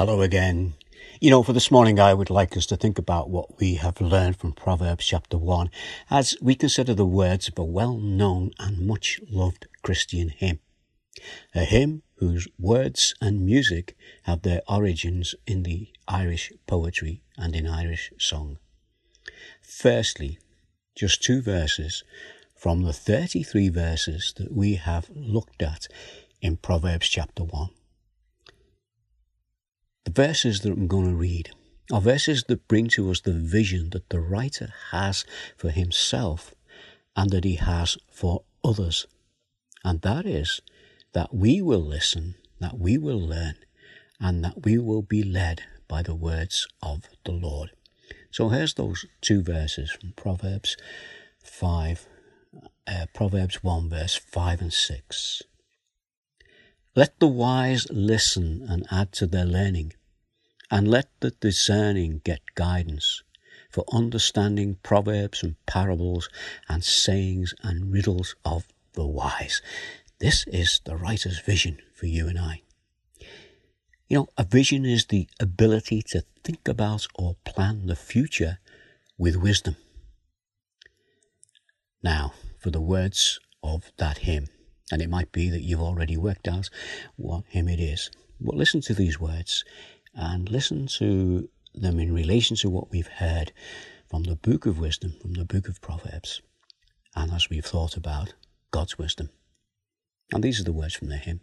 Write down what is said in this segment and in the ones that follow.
Hello again. You know, for this morning, I would like us to think about what we have learned from Proverbs chapter 1 as we consider the words of a well known and much loved Christian hymn. A hymn whose words and music have their origins in the Irish poetry and in Irish song. Firstly, just two verses from the 33 verses that we have looked at in Proverbs chapter 1. The verses that I'm going to read are verses that bring to us the vision that the writer has for himself and that he has for others. And that is that we will listen, that we will learn, and that we will be led by the words of the Lord. So here's those two verses from Proverbs 5, uh, Proverbs 1, verse 5 and 6. Let the wise listen and add to their learning, and let the discerning get guidance for understanding proverbs and parables and sayings and riddles of the wise. This is the writer's vision for you and I. You know, a vision is the ability to think about or plan the future with wisdom. Now, for the words of that hymn. And it might be that you've already worked out what hymn it is. But listen to these words and listen to them in relation to what we've heard from the book of wisdom, from the book of Proverbs, and as we've thought about God's wisdom. And these are the words from the hymn.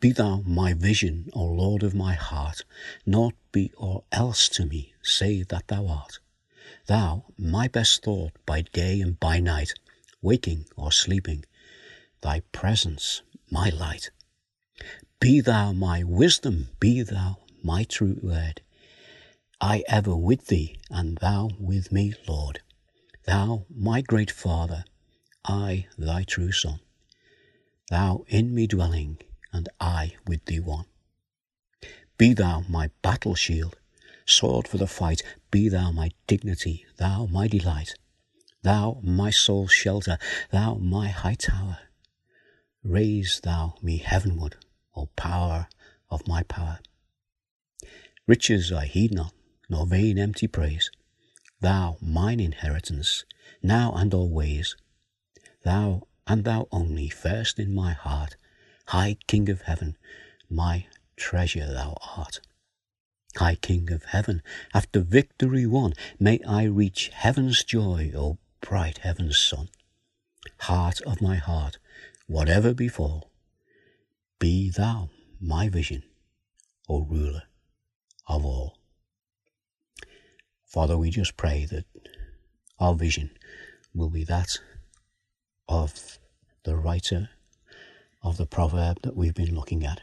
Be thou my vision, O Lord of my heart, naught be or else to me, save that thou art. Thou, my best thought by day and by night, waking or sleeping, thy presence my light. Be thou my wisdom, be thou my true word. I ever with thee, and thou with me, Lord. Thou my great Father, I thy true Son. Thou in me dwelling, and I with thee one. Be thou my battle shield, sword for the fight, be thou my dignity, thou my delight. Thou my soul's shelter, thou my high tower. Raise thou me heavenward, O power of my power. Riches I heed not, nor vain empty praise. Thou mine inheritance, now and always. Thou and thou only, first in my heart, High King of heaven, my treasure thou art. High King of heaven, after victory won, may I reach heaven's joy, O bright heaven's sun. Heart of my heart, whatever befall, be thou my vision, O ruler of all. Father, we just pray that our vision will be that of the writer of the proverb that we've been looking at.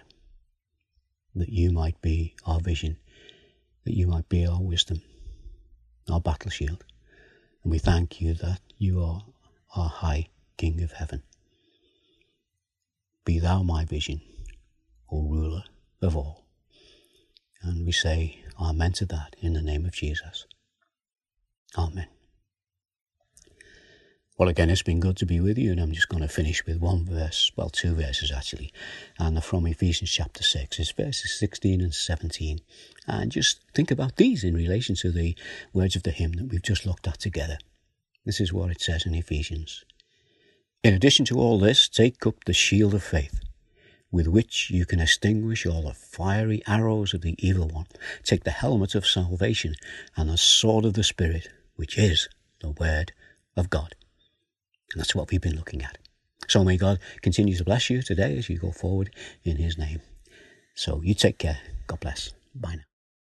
That you might be our vision, that you might be our wisdom, our battle shield. And we thank you that you are our high King of heaven. Be thou my vision, O ruler of all. And we say Amen to that in the name of Jesus. Amen. Well, again, it's been good to be with you, and I'm just going to finish with one verse, well, two verses actually, and from Ephesians chapter 6. It's verses 16 and 17. And just think about these in relation to the words of the hymn that we've just looked at together. This is what it says in Ephesians. In addition to all this, take up the shield of faith, with which you can extinguish all the fiery arrows of the evil one. Take the helmet of salvation and the sword of the Spirit, which is the Word of God. And that's what we've been looking at. So may God continue to bless you today as you go forward in His name. So you take care. God bless. Bye now.